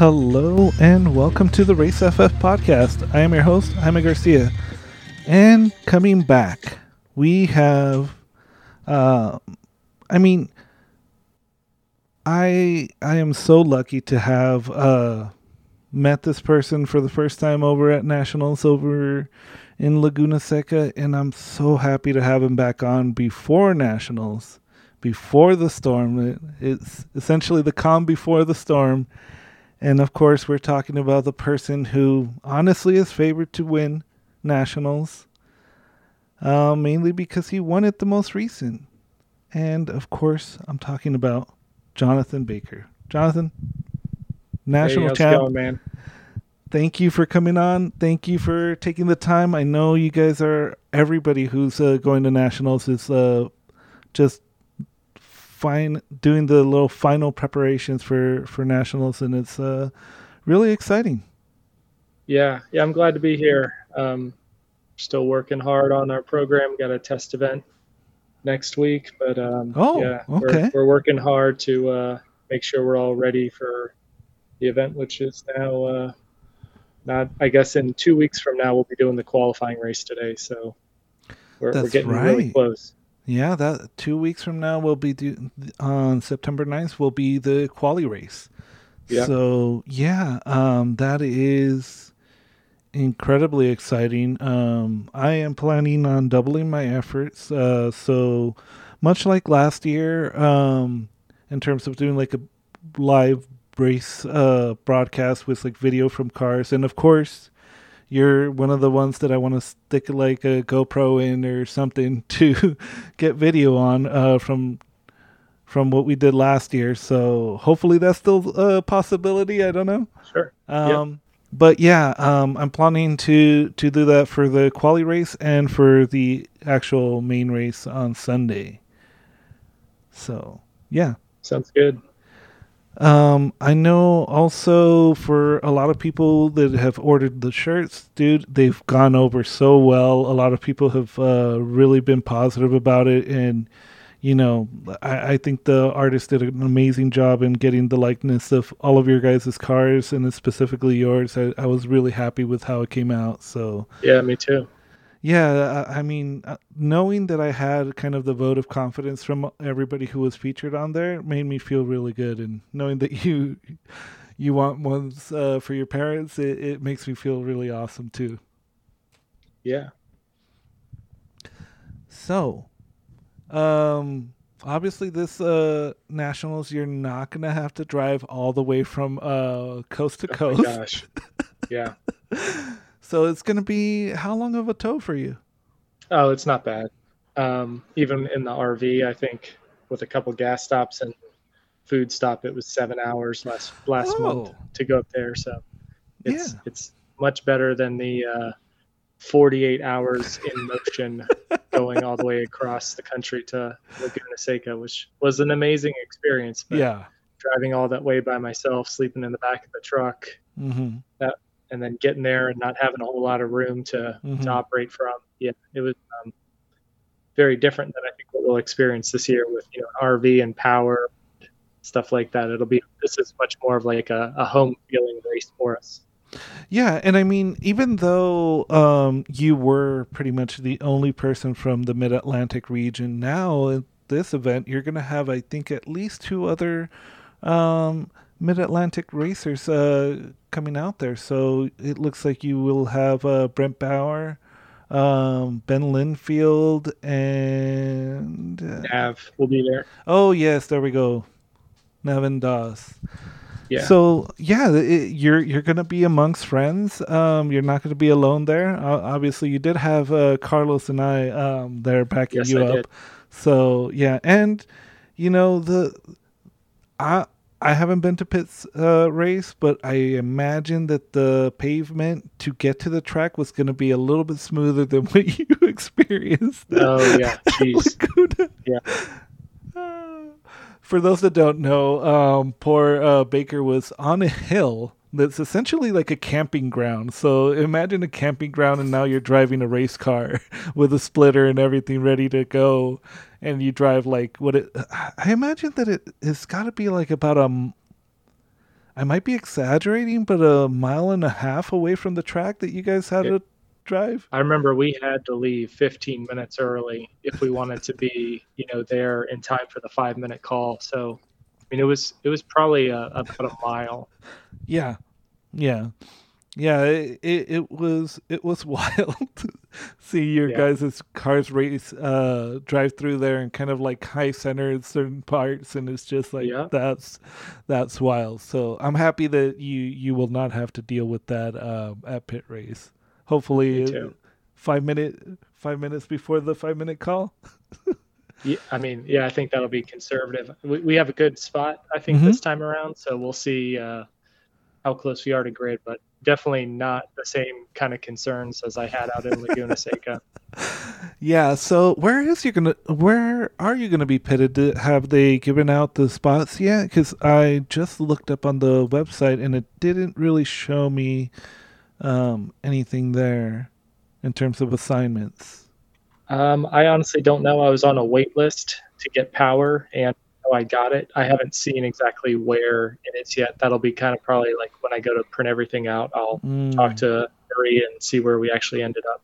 Hello and welcome to the Race FF podcast. I am your host, Jaime Garcia. And coming back, we have uh I mean I I am so lucky to have uh met this person for the first time over at Nationals over in Laguna Seca and I'm so happy to have him back on before Nationals, before the storm. It, it's essentially the calm before the storm and of course, we're talking about the person who honestly is favored to win nationals, uh, mainly because he won it the most recent. And of course, I'm talking about Jonathan Baker. Jonathan, national hey, champ. Going, man? Thank you for coming on. Thank you for taking the time. I know you guys are everybody who's uh, going to nationals is uh, just fine doing the little final preparations for for nationals, and it's uh, really exciting. Yeah, yeah, I'm glad to be here. Um, still working hard on our program. Got a test event next week, but um, oh, yeah, okay. we're, we're working hard to uh, make sure we're all ready for the event, which is now uh, not. I guess in two weeks from now we'll be doing the qualifying race today, so we're, we're getting right. really close. Yeah, that two weeks from now will be do, on September 9th will be the quali race. Yeah. So yeah, um, that is incredibly exciting. Um, I am planning on doubling my efforts. Uh, so much like last year, um, in terms of doing like a live race uh, broadcast with like video from cars, and of course you're one of the ones that I want to stick like a GoPro in or something to get video on uh, from from what we did last year. So hopefully that's still a possibility. I don't know. Sure. Um, yep. But yeah, um, I'm planning to to do that for the quali race and for the actual main race on Sunday. So yeah, sounds good. Um, I know also for a lot of people that have ordered the shirts, dude, they've gone over so well. A lot of people have uh, really been positive about it, and you know, I, I think the artist did an amazing job in getting the likeness of all of your guys' cars, and specifically yours. I, I was really happy with how it came out. So yeah, me too yeah i mean uh, knowing that i had kind of the vote of confidence from everybody who was featured on there made me feel really good and knowing that you you want ones uh, for your parents it, it makes me feel really awesome too. Yeah. So um obviously this uh nationals you're not gonna have to drive all the way from uh coast to oh coast. gosh. Yeah So it's going to be how long of a tow for you? Oh, it's not bad. Um, even in the RV, I think with a couple gas stops and food stop, it was seven hours last last oh. month to go up there. So it's yeah. it's much better than the uh, 48 hours in motion going all the way across the country to Laguna Seca, which was an amazing experience. But yeah, driving all that way by myself, sleeping in the back of the truck, mm-hmm. that and then getting there and not having a whole lot of room to, mm-hmm. to operate from. Yeah, it was um, very different than I think what we'll experience this year with you know RV and power stuff like that. It'll be this is much more of like a, a home feeling race for us. Yeah, and I mean, even though um, you were pretty much the only person from the Mid Atlantic region, now at this event you're going to have, I think, at least two other um, Mid Atlantic racers uh, coming out there. So it looks like you will have uh, Brent Bauer, um, Ben Linfield, and uh, Nav will be there. Oh yes, there we go, Nevin Doss. Yeah. So yeah, it, you're you're gonna be amongst friends. Um, you're not gonna be alone there. Uh, obviously, you did have uh, Carlos and I um, there backing yes, you I up. Did. So yeah, and you know the I I haven't been to Pitt's uh, race, but I imagine that the pavement to get to the track was going to be a little bit smoother than what you experienced. Oh yeah, jeez. yeah. Uh, for those that don't know, um, poor uh, Baker was on a hill that's essentially like a camping ground. So imagine a camping ground, and now you're driving a race car with a splitter and everything ready to go and you drive like what it I imagine that it it's got to be like about a I might be exaggerating, but a mile and a half away from the track that you guys had to drive. I remember we had to leave 15 minutes early if we wanted to be, you know, there in time for the five minute call. So, I mean, it was it was probably a, about a mile. Yeah, yeah yeah, it, it, it, was it was wild to see your yeah. guys' cars race uh drive through there and kind of like high center in certain parts and it's just like yeah. that's that's wild. So I'm happy that you you will not have to deal with that um, at Pitt Race. Hopefully five minute five minutes before the five minute call. yeah, I mean, yeah, I think that'll be conservative. We, we have a good spot, I think, mm-hmm. this time around. So we'll see uh, how close we are to grid, but definitely not the same kind of concerns as I had out in Laguna Seca. yeah. So where is you gonna? Where are you gonna be pitted? Have they given out the spots yet? Because I just looked up on the website and it didn't really show me um, anything there in terms of assignments. Um, I honestly don't know. I was on a wait list to get power, and Oh, I got it. I haven't seen exactly where it is yet. That'll be kind of probably like when I go to print everything out, I'll mm. talk to Marie and see where we actually ended up.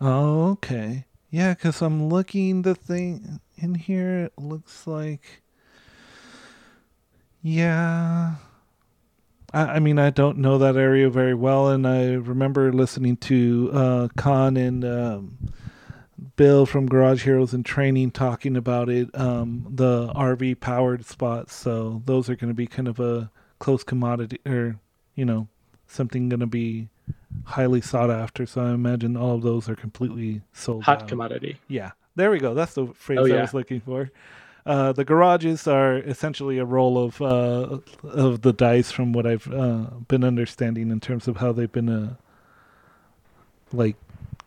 Oh, okay. Yeah, because I'm looking the thing in here. It looks like, yeah. I, I mean, I don't know that area very well, and I remember listening to uh, Khan and um, Bill from Garage Heroes and Training talking about it, um, the RV powered spots. So those are going to be kind of a close commodity, or you know, something going to be highly sought after. So I imagine all of those are completely sold. Hot out. commodity. Yeah, there we go. That's the phrase oh, yeah. I was looking for. Uh, the garages are essentially a roll of uh, of the dice, from what I've uh, been understanding in terms of how they've been uh, like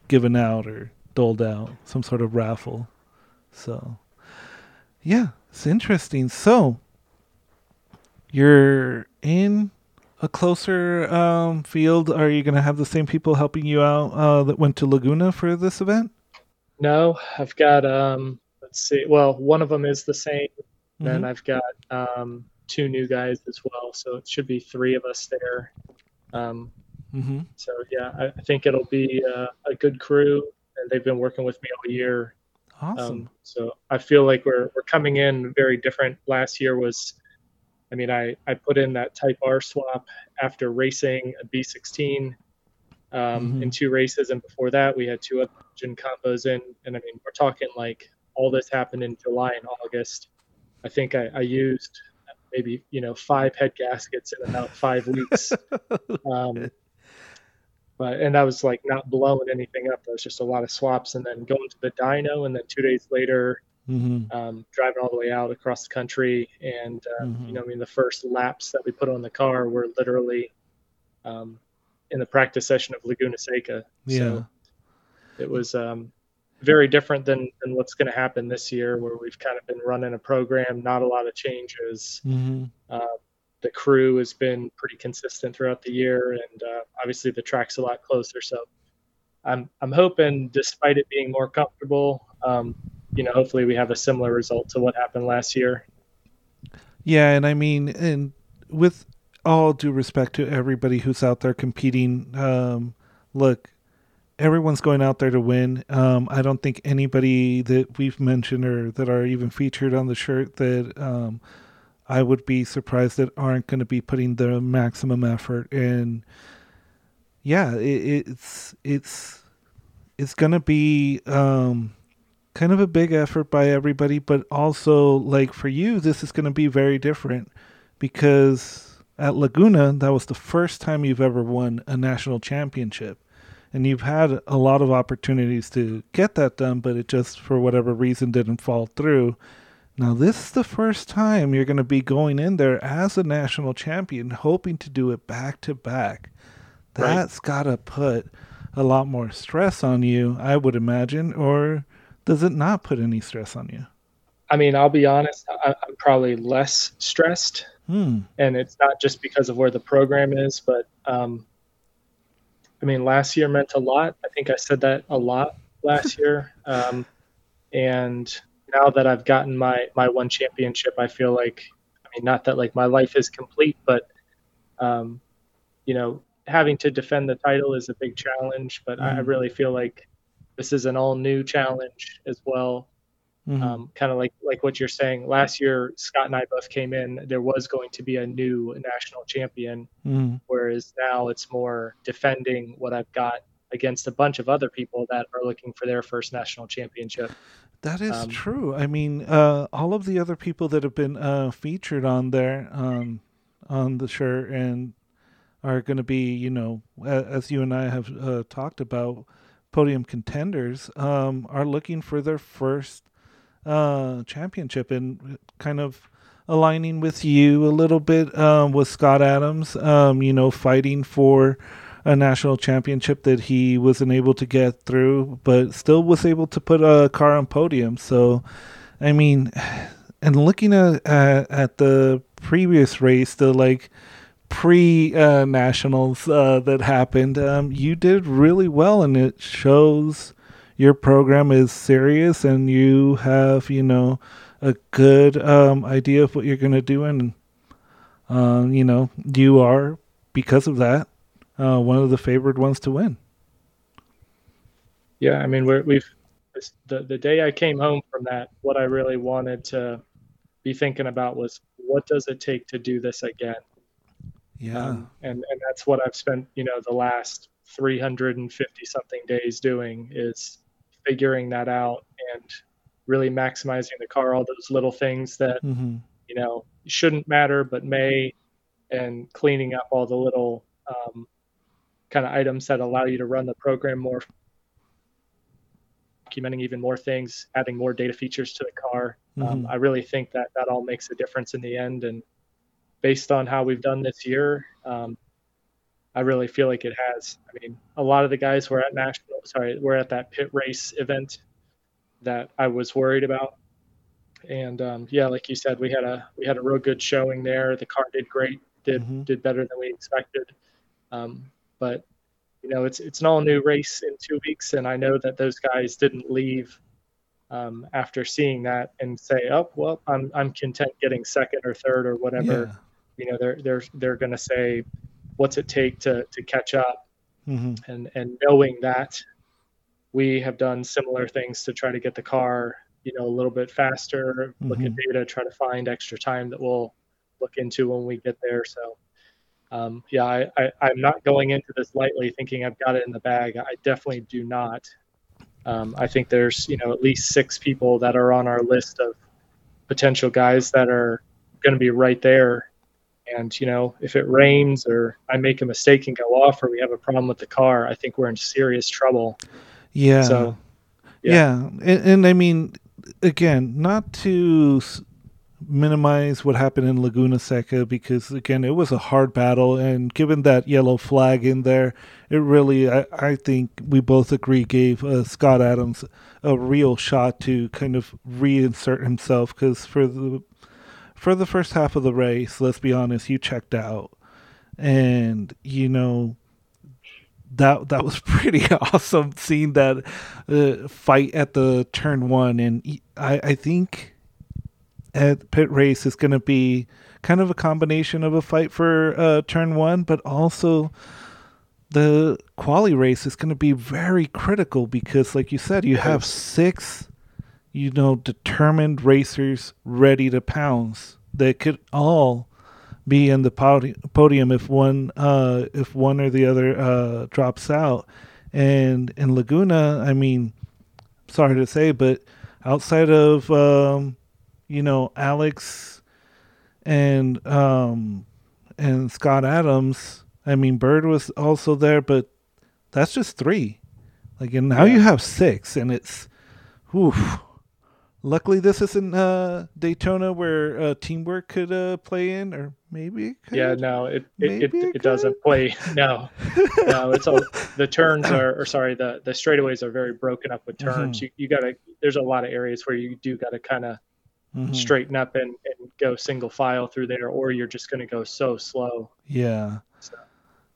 given out or doled out, some sort of raffle. So, yeah, it's interesting. So, you're in a closer um, field. Are you going to have the same people helping you out uh, that went to Laguna for this event? No, I've got, um, let's see, well, one of them is the same. Mm-hmm. Then I've got um, two new guys as well. So it should be three of us there. Um, mm-hmm. So yeah, I, I, think it'll be uh, a good crew and they've been working with me all year. Awesome. Um, so I feel like we're we're coming in very different. Last year was, I mean, I I put in that Type R swap after racing a B16 um, mm-hmm. in two races, and before that we had two other engine combos in. And I mean, we're talking like all this happened in July and August. I think I, I used maybe you know five head gaskets in about five weeks. Um, but and I was like not blowing anything up. There was just a lot of swaps, and then going to the dyno, and then two days later, mm-hmm. um, driving all the way out across the country. And uh, mm-hmm. you know, I mean, the first laps that we put on the car were literally um, in the practice session of Laguna Seca. Yeah. So it was um, very different than than what's going to happen this year, where we've kind of been running a program, not a lot of changes. Mm-hmm. Uh, the crew has been pretty consistent throughout the year, and uh, obviously the track's a lot closer. So I'm I'm hoping, despite it being more comfortable, um, you know, hopefully we have a similar result to what happened last year. Yeah, and I mean, and with all due respect to everybody who's out there competing, um, look, everyone's going out there to win. Um, I don't think anybody that we've mentioned or that are even featured on the shirt that um, I would be surprised that aren't going to be putting the maximum effort in. Yeah, it, it's it's it's going to be um, kind of a big effort by everybody, but also like for you, this is going to be very different because at Laguna, that was the first time you've ever won a national championship. And you've had a lot of opportunities to get that done, but it just, for whatever reason, didn't fall through. Now, this is the first time you're going to be going in there as a national champion, hoping to do it back to back. That's right. got to put a lot more stress on you, I would imagine, or does it not put any stress on you? I mean, I'll be honest, I, am probably less stressed. Hmm. And it's not just because of where the program is, but um, I mean, last year meant a lot. I think I said that a lot last year. Um, and now that I've gotten my my one championship, I feel like I mean, not that like my life is complete, but um, you know, having to defend the title is a big challenge. But mm-hmm. I really feel like this is an all new challenge as well. Mm-hmm. Um, kind of like like what you're saying. Last year, Scott and I both came in. There was going to be a new national champion, mm-hmm. whereas now it's more defending what I've got against a bunch of other people that are looking for their first national championship. That is um, true. I mean, uh, all of the other people that have been uh, featured on there um, on the shirt and are going to be, you know, as you and I have uh, talked about, podium contenders um, are looking for their first uh, championship and kind of aligning with you a little bit um, with Scott Adams, um, you know, fighting for a national championship that he wasn't able to get through, but still was able to put a car on podium. So, I mean, and looking at at, at the previous race, the like pre uh, nationals uh, that happened, um, you did really well, and it shows your program is serious and you have you know a good um, idea of what you're going to do and um, you know you are because of that uh, one of the favored ones to win. Yeah i mean we have the, the day i came home from that what i really wanted to be thinking about was what does it take to do this again? Yeah. Um, and and that's what i've spent you know the last 350 something days doing is figuring that out and really maximizing the car, all those little things that, mm-hmm. you know, shouldn't matter, but may, and cleaning up all the little um, kind of items that allow you to run the program more, documenting even more things, adding more data features to the car. Um, mm-hmm. Um, I really think that that all makes a difference in the end. And based on how we've done this year, um, I really feel like it has. I mean, a lot of the guys were at national, sorry, were at that Pitt Race event that I was worried about. And um, yeah, like you said, we had a we had a real good showing there. The car did great, did mm-hmm. did better than we expected. Um, but you know, it's it's an all new race in two weeks, and I know that those guys didn't leave um, after seeing that and say, "Oh, well, I'm I'm content getting second or third or whatever." Yeah. You know, they're they're they're going to say, what's it take to to catch up, mm-hmm. and and knowing that we have done similar things to try to get the car you know a little bit faster mm-hmm. look at mm-hmm. data try to find extra time that we'll look into when we get there so um, yeah I, I am not going into this lightly thinking i've got it in the bag i definitely do not um, i think there's you know at least six people that are on our list of potential guys that are going to be right there and you know, if it rains or I make a mistake and go off, or we have a problem with the car, I think we're in serious trouble. Yeah. So. Yeah, yeah. And, and I mean, again, not to minimize what happened in Laguna Seca because again it was a hard battle. And given that yellow flag in there it really I, I think we both agree gave uh, Scott Adams a real shot to kind of reinsert himself. Because for the for the first half of the race, let's be honest, you checked out, and you know that that was pretty awesome seeing that uh, fight at the turn one, and I I think at Pitt Race is going to be kind of a combination of a fight for uh, turn one, but also the quali race is going to be very critical because, like you said, you have six you know, determined racers ready to pounce. They could all be in the podium if one uh, if one or the other uh, drops out. And in Laguna, I mean, sorry to say, but outside of um, you know Alex and um, and Scott Adams, I mean Bird was also there, but that's just three. Like and now yeah. you have six, and it's, oof, Luckily, this isn't uh, Daytona where uh, teamwork could uh, play in, or maybe could. Yeah, no, it it, it, it, it doesn't play. No, no, it's all the turns are, or sorry, the the straightaways are very broken up with turns. Mm-hmm. You you gotta. There's a lot of areas where you do gotta kind of mm-hmm. straighten up and, and go single file through there, or you're just gonna go so slow. Yeah. So.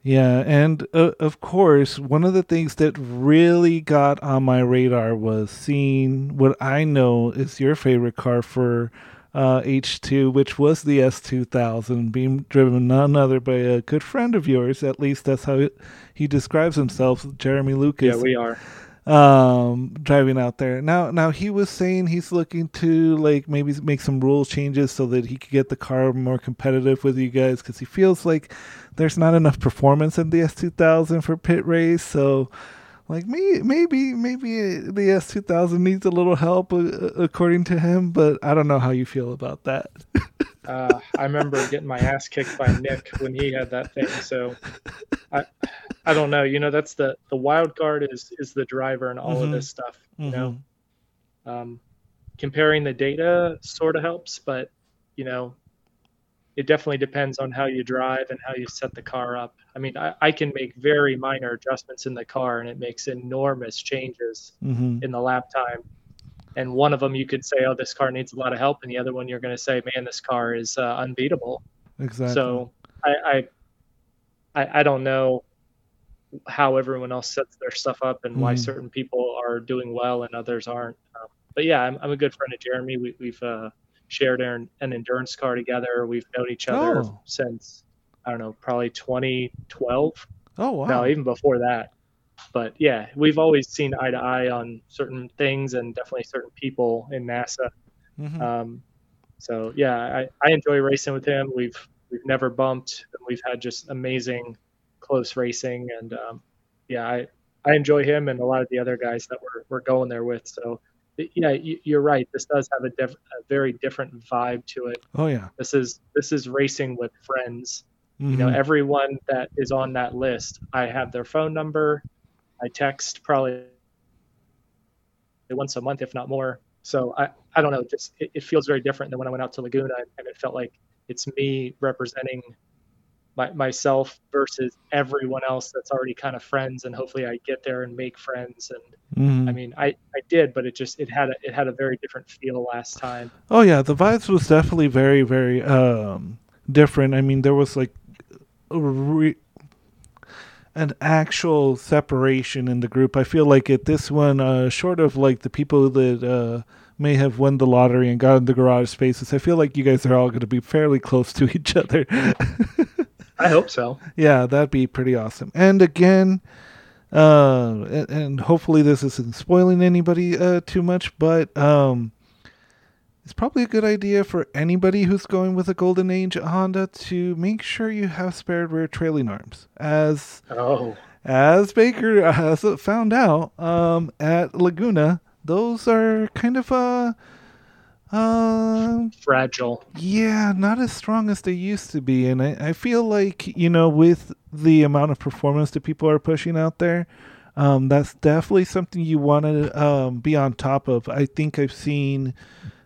Yeah, and uh, of course, one of the things that really got on my radar was seeing what I know is your favorite car for uh, H2, which was the S2000, being driven none other by a good friend of yours. At least that's how he describes himself, Jeremy Lucas. Yeah, we are. Um, driving out there now. Now he was saying he's looking to like maybe make some rule changes so that he could get the car more competitive with you guys because he feels like there's not enough performance in the S2000 for Pitt Race. So like me, maybe maybe the S2000 needs a little help uh, according to him, but I don't know how you feel about that. uh, I remember getting my ass kicked by Nick when he had that thing. So I I don't know. You know, that's the the wild card is is the driver and all mm-hmm. of this stuff. You mm-hmm. know, um, comparing the data sort of helps, but you know, it definitely depends on how you drive and how you set the car up. I mean, I, I can make very minor adjustments in the car, and it makes enormous changes mm-hmm. in the lap time. And one of them, you could say, "Oh, this car needs a lot of help," and the other one, you're going to say, "Man, this car is uh, unbeatable." Exactly. So I, I, I, I don't know how everyone else sets their stuff up and mm-hmm. why certain people are doing well and others aren't. Um, but yeah, I'm, I'm a good friend of Jeremy. We, have uh, shared an, an endurance car together. We've known each other oh. since I don't know, probably 2012. Oh wow! No, even before that. But yeah, we've always seen eye to eye on certain things and definitely certain people in NASA. Mm-hmm. Um, so yeah, I, I enjoy racing with him. We've we've never bumped, and we've had just amazing close racing. And um, yeah, I I enjoy him and a lot of the other guys that we're we're going there with. So yeah, you're right. This does have a, diff- a, very different vibe to it. Oh yeah. This is this is racing with friends. Mm-hmm. You know, mm-hmm. everyone that is on that list, I have their phone number. I text probably once a month, if not more. So I, I don't know. Just it, it feels very different than when I went out to Laguna, and it felt like it's me representing my, myself versus everyone else that's already kind of friends and hopefully I get there and make friends and mm-hmm. I mean I, I did but it just it had a, it had a very different feel last time. Oh yeah, the vibes was definitely very very um different. I mean there was like re- an actual separation in the group. I feel like at this one uh short of like the people that uh may have won the lottery and got in the garage spaces. I feel like you guys are all going to be fairly close to each other. I hope so. Yeah, that'd be pretty awesome. And again, uh, and, and hopefully this isn't spoiling anybody uh, too much, but um, it's probably a good idea for anybody who's going with a Golden Age Honda to make sure you have spare rear trailing arms. As oh. as Baker has found out um, at Laguna, those are kind of uh um, fragile. Yeah, not as strong as they used to be, and I, I feel like you know with the amount of performance that people are pushing out there, um, that's definitely something you want to um, be on top of. I think I've seen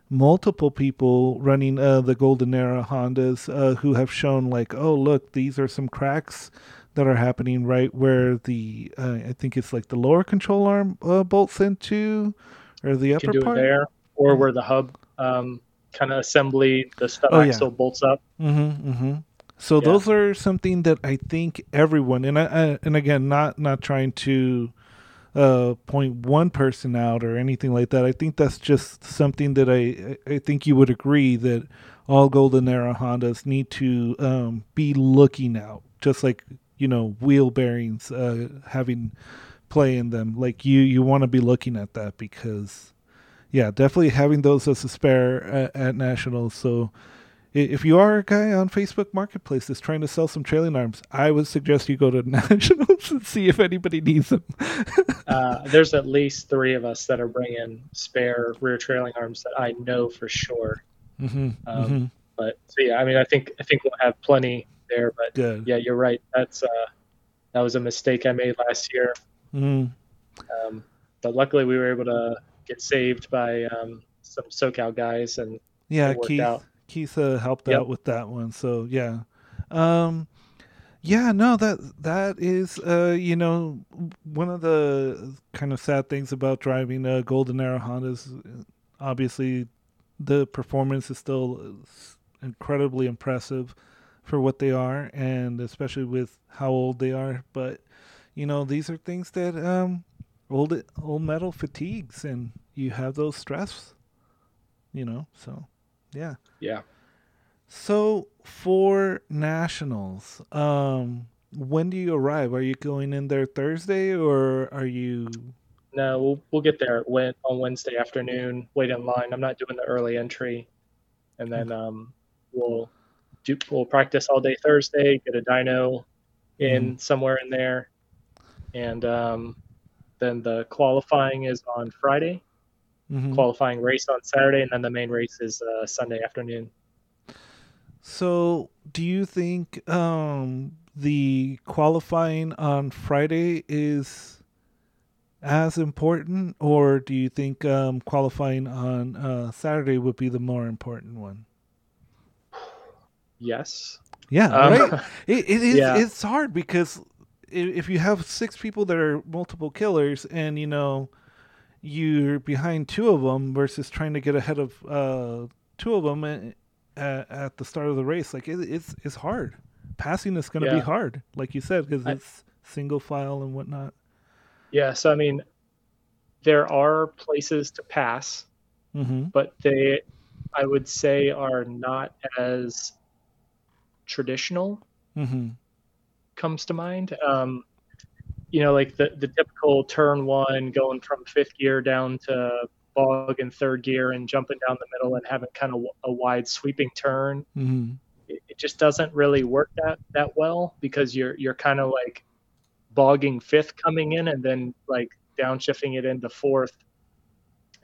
multiple people running uh, the Golden Era Hondas uh, who have shown like, oh look, these are some cracks that are happening right where the uh, I think it's like the lower control arm uh, bolts into, or the upper part there, or where the hub um, kind of assembly, the stub oh, axle yeah. bolts up. Mm-hmm, mm-hmm. So yeah. those are something that I think everyone, and I, and again, not not trying to uh, point one person out or anything like that. I think that's just something that I I think you would agree that all Golden Era Hondas need to um, be looking out, just like you know wheel bearings uh, having play in them. Like you you want to be looking at that because yeah, definitely having those as a spare at, at Nationals. So if you are a guy on Facebook Marketplace that's trying to sell some trailing arms, I would suggest you go to Nationals and see if anybody needs them. uh, there's at least three of us that are bringing spare rear trailing arms that I know for sure. Mm-hmm, um, mm-hmm. But so yeah, I mean, I think I think we'll have plenty there. But Good. yeah, you're right. That's uh, that was a mistake I made last year. Mm-hmm. Um, but luckily, we were able to get saved by um, some SoCal guys, and yeah, Keith out. Keith uh, helped yep. out with that one. So yeah, um, yeah, no, that that is uh, you know one of the kind of sad things about driving a Golden Era Hondas. Obviously, the performance is still incredibly impressive for what they are, and especially with how old they are. But you know, these are things that um, old old metal fatigues and you have those stress you know so Yeah. Yeah. So for nationals, um, when do you arrive? Are you going in there Thursday or are you? No, we'll we'll get there when, on Wednesday afternoon. Wait in line. I'm not doing the early entry, and then um, we'll do we'll practice all day Thursday. Get a dyno in mm-hmm. somewhere in there, and um, then the qualifying is on Friday. Mm-hmm. Qualifying race on Saturday, and then the main race is uh, Sunday afternoon. So, do you think um, the qualifying on Friday is as important, or do you think um, qualifying on uh, Saturday would be the more important one? Yes. Yeah, um, right. it, it is. Yeah. It's hard because if you have six people that are multiple killers, and you know you're behind two of them versus trying to get ahead of uh, two of them at, at, the start of the race, like it, it's it's hard passing is going to yeah. be hard, like you said, because it's single file and whatnot. Yeah, so I mean, there are places to pass, mm-hmm. but they, I would say, are not as traditional. Mm-hmm. Comes to mind. Um, you know, like the the typical turn one, going from fifth gear down to bog in third gear and jumping down the middle and having kind of a wide sweeping turn. Mm-hmm it just doesn't really work that that well because you're you're kind of like bogging fifth coming in and then like downshifting it into fourth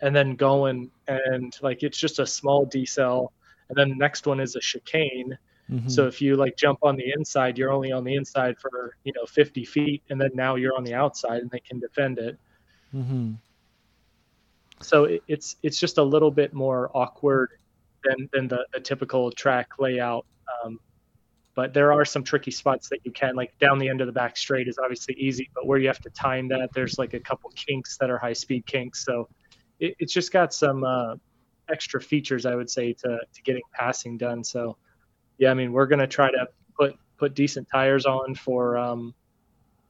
and then going and like it's just a small decel and then the next one is a chicane mm-hmm. so if you like jump on the inside you're only on the inside for you know 50 feet and then now you're on the outside and they can defend it mm-hmm. so it, it's it's just a little bit more awkward than than the, the typical track layout um, but there are some tricky spots that you can like down the end of the back straight is obviously easy, but where you have to time that, there's like a couple kinks that are high speed kinks. So it, it's just got some uh, extra features, I would say, to to getting passing done. So yeah, I mean, we're gonna try to put put decent tires on for um,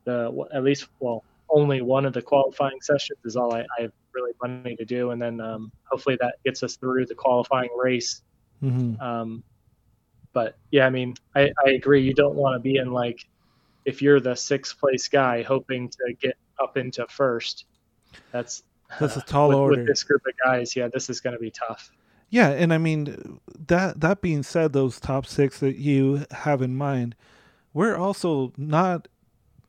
the at least well only one of the qualifying sessions is all I, I have really money to do, and then um, hopefully that gets us through the qualifying race. Mm-hmm. Um, but yeah, I mean, I, I agree. You don't want to be in like if you're the sixth place guy hoping to get up into first. That's that's a tall with, order. With this group of guys, yeah, this is going to be tough. Yeah, and I mean that that being said, those top six that you have in mind, we're also not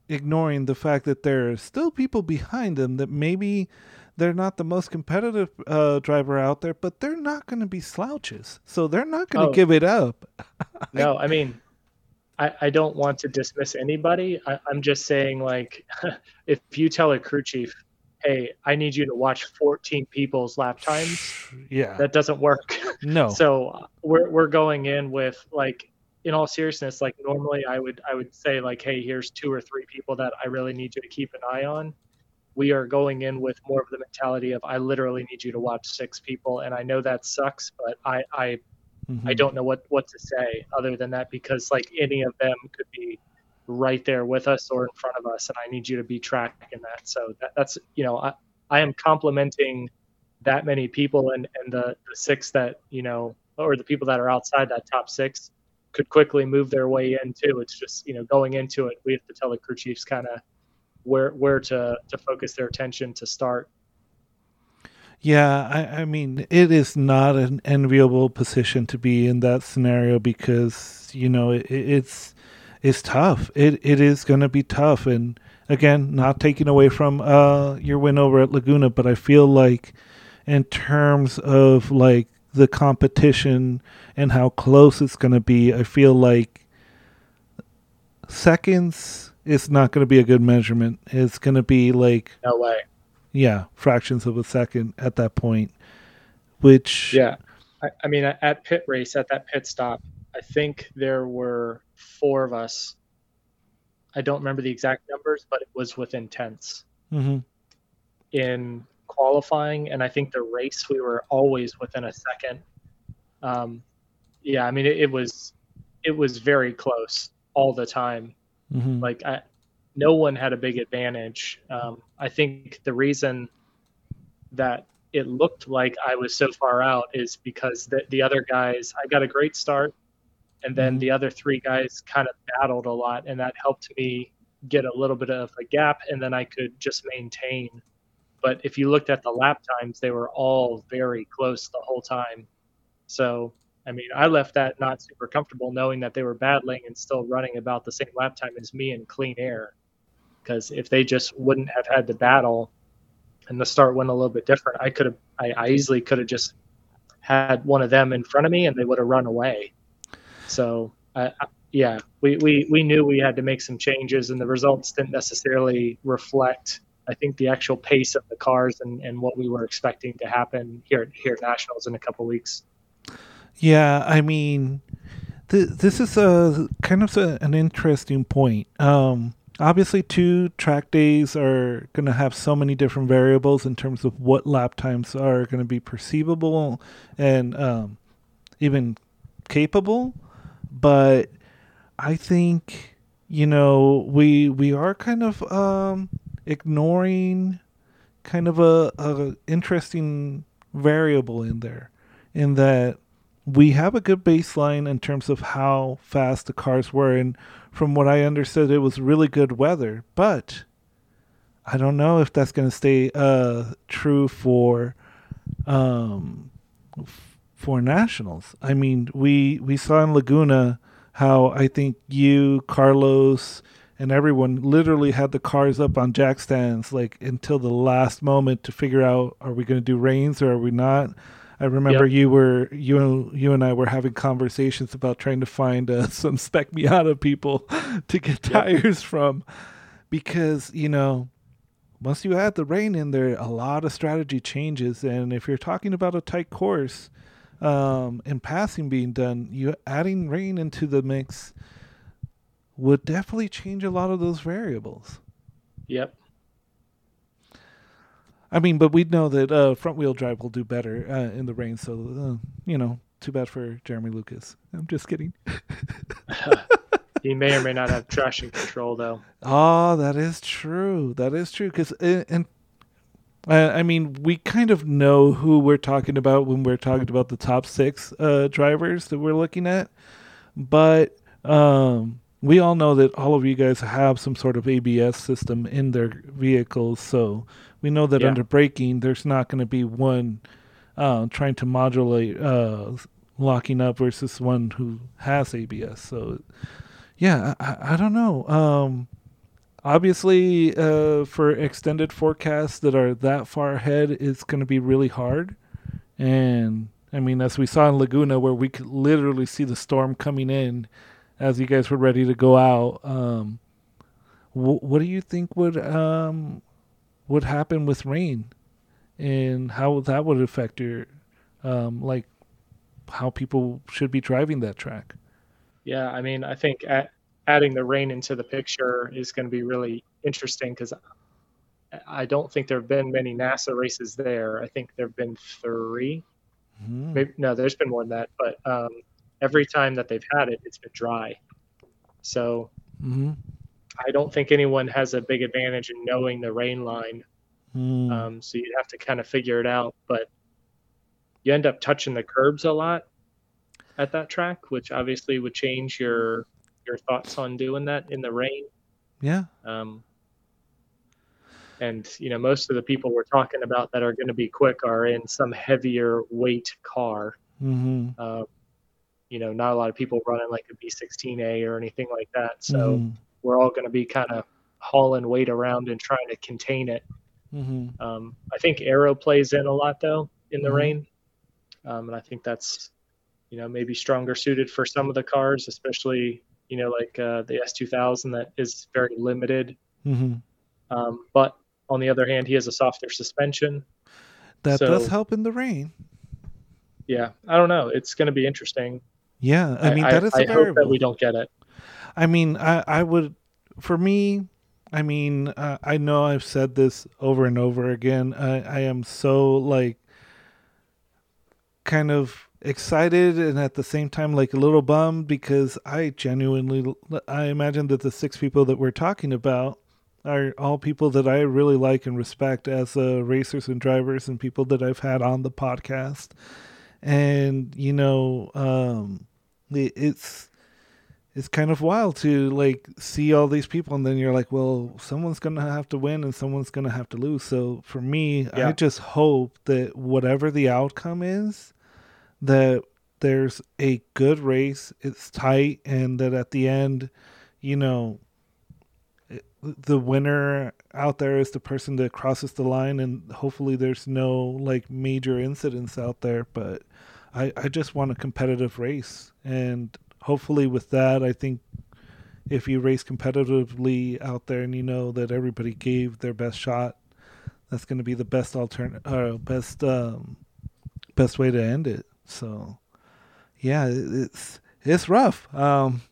ignoring the fact that there are still people behind them that maybe they're not the most competitive uh, driver out there, but they're not going to be slouches. So they're not going to oh. give it up. no, I mean, I, I don't want to dismiss anybody. I, I'm just saying, like, if you tell a crew chief, hey, I need you to watch 14 people's lap times, yeah, that doesn't work. No. so we're we're going in with like in all seriousness, like normally I would I would say like, hey, here's two or three people that I really need you to keep an eye on we are going in with more of the mentality of I literally need you to watch six people, and I know that sucks, but I I mm-hmm. I don't know what what to say other than that because like any of them could be right there with us or in front of us, and I need you to be tracking that. So that, that's you know I I am complimenting that many people and and the the six that you know or the people that are outside that top six could quickly move their way in too. It's just you know going into it, we have to tell the crew chiefs kind of where where to to focus their attention to start. Yeah, I, I mean, it is not an enviable position to be in that scenario because you know it, it's it's tough. It it is going to be tough, and again, not taking away from uh, your win over at Laguna, but I feel like in terms of like the competition and how close it's going to be, I feel like seconds it's not going to be a good measurement. It's going to be like no way. Yeah, fractions of a second at that point. Which yeah, I, I mean at Pitt Race at that pit stop, I think there were four of us. I don't remember the exact numbers, but it was within tenths. Mm-hmm. In qualifying, and I think the race we were always within a second. Um, yeah, I mean it, it was it was very close all the time Mm-hmm. Like I, no one had a big advantage. Um, I think the reason that it looked like I was so far out is because the, the other guys, I got a great start, and then mm-hmm. the other three guys kind of battled a lot, and that helped me get a little bit of a gap, and then I could just maintain. But if you looked at the lap times, they were all very close the whole time. So, I mean, I left that not super comfortable knowing that they were battling and still running about the same lap time as me in clean air. Because if they just wouldn't have had the battle, and the start went a little bit different, I could have, I, I easily could have just had one of them in front of me and they would have run away. So, I, yeah, we, we, we knew we had to make some changes, and the results didn't necessarily reflect, I think, the actual pace of the cars and, and what we were expecting to happen here here at Nationals in a couple weeks. Yeah, I mean, th- this is a kind of a, an interesting point. Um, obviously two track days are going to have so many different variables in terms of what lap times are going to be perceivable and um, even capable but i think you know we we are kind of um, ignoring kind of a, a interesting variable in there in that we have a good baseline in terms of how fast the cars were and from what I understood, it was really good weather. But I don't know if that's going to stay uh, true for um, for nationals. I mean, we we saw in Laguna how I think you, Carlos, and everyone literally had the cars up on jack stands like until the last moment to figure out are we going to do rains or are we not I remember yep. you were you and you and I were having conversations about trying to find uh, some spec Miata people to get tires yep. from, because you know, once you add the rain in there, a lot of strategy changes, and if you're talking about a tight course, um, and passing being done, you adding rain into the mix would definitely change a lot of those variables. Yep. I mean, but we'd know that uh, front wheel drive will do better uh, in the rain. So, uh, you know, too bad for Jeremy Lucas. I'm just kidding. he may or may not have traction control, though. Oh, that is true. That is true. Because, uh, and uh, I mean, we kind of know who we're talking about when we're talking about the top six uh, drivers that we're looking at. But um, we all know that all of you guys have some sort of ABS system in their vehicles. So, we know that yeah. under braking, there's not going to be one uh, trying to modulate uh, locking up versus one who has ABS. So, yeah, I, I don't know. Um, obviously, uh, for extended forecasts that are that far ahead, it's going to be really hard. And I mean, as we saw in Laguna, where we could literally see the storm coming in as you guys were ready to go out. Um, wh- what do you think would um, would happen with rain and how that would affect your um, like how people should be driving that track yeah i mean i think at, adding the rain into the picture is going to be really interesting because i don't think there have been many nasa races there i think there have been 3 mm-hmm. Maybe, no there's been more than that but um, every time that they've had it it's been dry so mm-hmm. I don't think anyone has a big advantage in knowing the rain line. Mm. Um, so you'd have to kind of figure it out. But you end up touching the curbs a lot at that track, which obviously would change your your thoughts on doing that in the rain. Yeah. Um, and you know, most of the people we're talking about that are going to be quick are in some heavier weight car. Mm-hmm. Uh, you know, not a lot of people running like a B16A or anything like that. So. Mm we're all going to be kind of hauling weight around and trying to contain it. Mm-hmm. Um, I think aero plays in a lot though in the mm-hmm. rain, um, and I think that's you know maybe stronger suited for some of the cars, especially you know like uh, the S2000 that is very limited. Mm-hmm. Um, but on the other hand, he has a softer suspension. That so, does help in the rain. Yeah, I don't know. It's going to be interesting. Yeah, I mean I, that is. I, I hope that we don't get it. I mean, I, I would, for me, I mean, uh, I know I've said this over and over again. I, I am so like kind of excited and at the same time like a little bummed because I genuinely I imagine that the six people that we're talking about are all people that I really like and respect as uh, racers and drivers and people that I've had on the podcast. And you know, um, it, it's it's kind of wild to like see all these people and then you're like well someone's gonna have to win and someone's gonna have to lose so for me yeah. i just hope that whatever the outcome is that there's a good race it's tight and that at the end you know the winner out there is the person that crosses the line and hopefully there's no like major incidents out there but i i just want a competitive race and hopefully with that, I think if you race competitively out there and you know that everybody gave their best shot, that's going to be the best alternate, uh, best, um, best way to end it. So, yeah, it's it's rough. Um,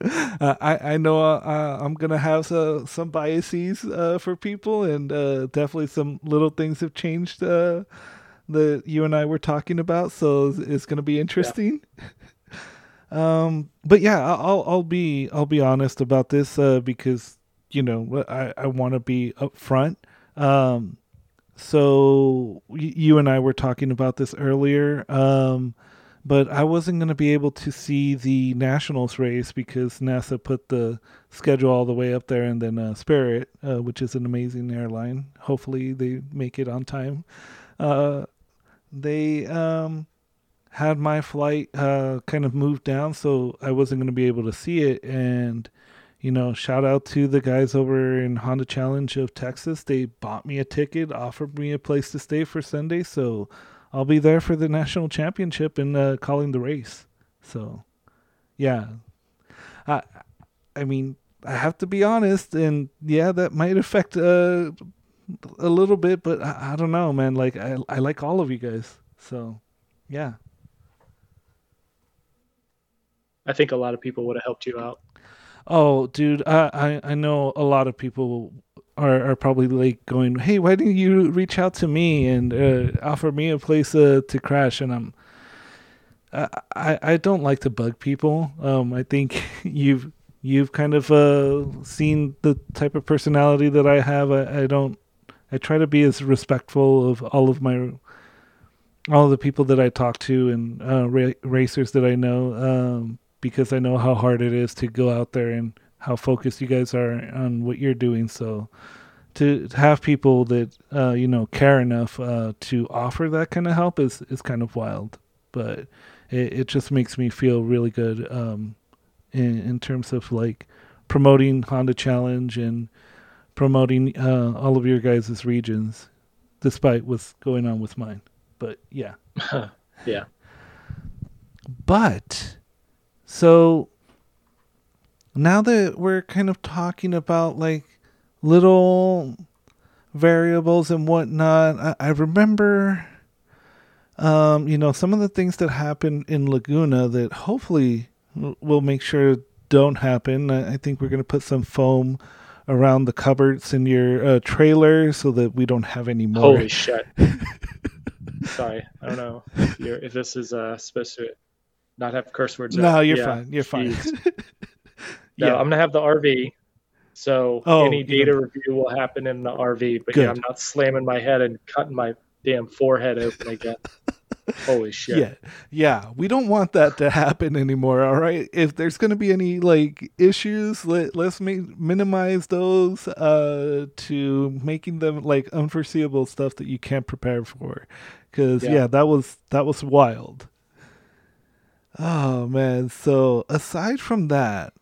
I I know uh, I'm gonna have uh, some biases uh, for people, and uh, definitely some little things have changed uh, that you and I were talking about. So it's, it's gonna be interesting. Yeah. Um, but yeah, I'll I'll be I'll be honest about this uh, because you know I I want to be upfront. Um, so you and I were talking about this earlier. Um, but I wasn't going to be able to see the Nationals race because NASA put the schedule all the way up there, and then uh, Spirit, uh, which is an amazing airline. Hopefully, they make it on time. Uh, they um, had my flight uh, kind of moved down, so I wasn't going to be able to see it. And you know, shout out to the guys over in Honda Challenge of Texas. They bought me a ticket, offered me a place to stay for Sunday, so I'll be there for the national championship and uh, calling the race. So, yeah, I, I mean, I have to be honest, and yeah, that might affect uh, a little bit, but I, I don't know, man. Like, I, I like all of you guys, so yeah. I think a lot of people would have helped you out. Oh, dude, I, I, I know a lot of people are, are probably like going, "Hey, why didn't you reach out to me and uh, offer me a place uh, to crash?" And I'm, I, I don't like to bug people. Um, I think you've you've kind of uh, seen the type of personality that I have. I, I don't. I try to be as respectful of all of my all of the people that I talk to and uh, ra- racers that I know. Um, because I know how hard it is to go out there and how focused you guys are on what you're doing. So to, have people that uh, you know care enough uh, to offer that kind of help is is kind of wild, but it, it just makes me feel really good um, in in terms of like promoting Honda Challenge and promoting uh, all of your guys' regions, despite what's going on with mine. But yeah, yeah. But so now that we're kind of talking about like little variables and whatnot, I, I remember, um, you know, some of the things that happen in Laguna that hopefully we'll make sure don't happen. I, I think we're going to put some foam around the cupboards in your uh, trailer so that we don't have any more. Holy shit. Sorry, I don't know if, if this is uh, supposed to not have curse words. No, you're yeah, fine. You're fine. no, yeah. I'm gonna have the RV. So oh, any data yeah. review will happen in the RV. But Good. yeah, I'm not slamming my head and cutting my damn forehead open again. Holy shit. Yeah. Yeah. We don't want that to happen anymore. All right. If there's going to be any like issues, let, let's make, minimize those uh, to making them like unforeseeable stuff that you can't prepare for. Cause yeah, yeah that was, that was wild. Oh man! So aside from that,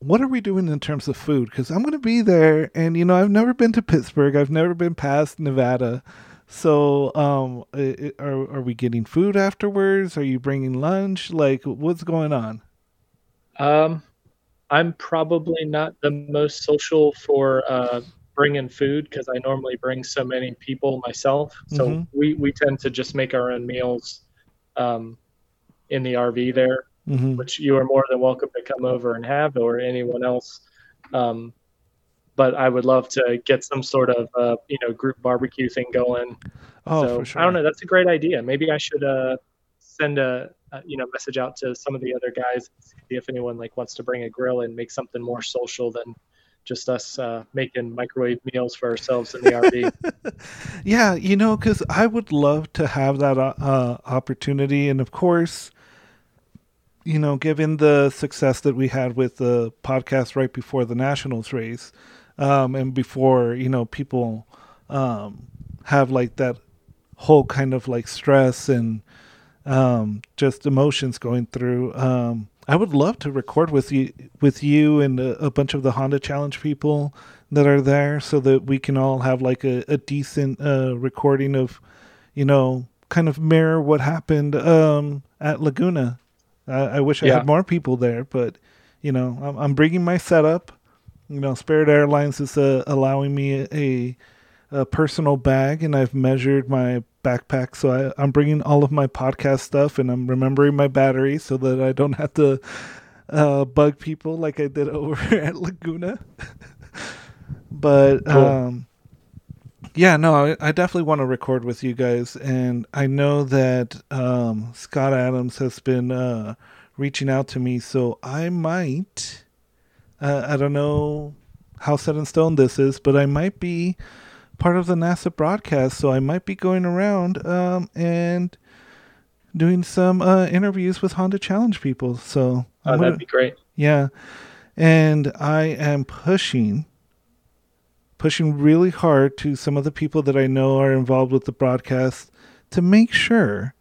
what are we doing in terms of food? Because I'm going to be there, and you know I've never been to Pittsburgh. I've never been past Nevada. So, um, are are we getting food afterwards? Are you bringing lunch? Like, what's going on? Um, I'm probably not the most social for uh, bringing food because I normally bring so many people myself. So mm-hmm. we we tend to just make our own meals. Um, in the RV there, mm-hmm. which you are more than welcome to come over and have, or anyone else. Um, but I would love to get some sort of uh, you know group barbecue thing going. Oh, so, for sure. I don't know. That's a great idea. Maybe I should uh, send a, a, you know message out to some of the other guys, see if anyone like wants to bring a grill and make something more social than just us uh, making microwave meals for ourselves in the RV. yeah, you know, because I would love to have that uh, uh, opportunity, and of course, you know, given the success that we had with the podcast right before the Nationals race, um, and before you know people um, have like that whole kind of like stress and um, just emotions going through. Um, I would love to record with you with you and a, a, bunch of the Honda Challenge people that are there, so that we can all have like a, a decent uh, recording of, you know, kind of mirror what happened um, at Laguna. I wish I yeah. had more people there, but you know, I'm, I'm, bringing my setup. You know, Spirit Airlines is uh, allowing me a, a personal bag, and I've measured my backpack. So I, am bringing all of my podcast stuff and I'm remembering my battery so that I don't have to uh, bug people like I did over at Laguna. but cool. um, yeah, no, I, I definitely want to record with you guys. And I know that um, Scott Adams has been uh, reaching out to me. So I might, uh, I don't know how set in stone this is, but I might be part of the NASA broadcast, so I might be going around um, and doing some uh, interviews with Honda Challenge people. So oh, gonna, that'd be great. Yeah, and I am pushing, pushing really hard to some of the people that I know are involved with the broadcast to make sure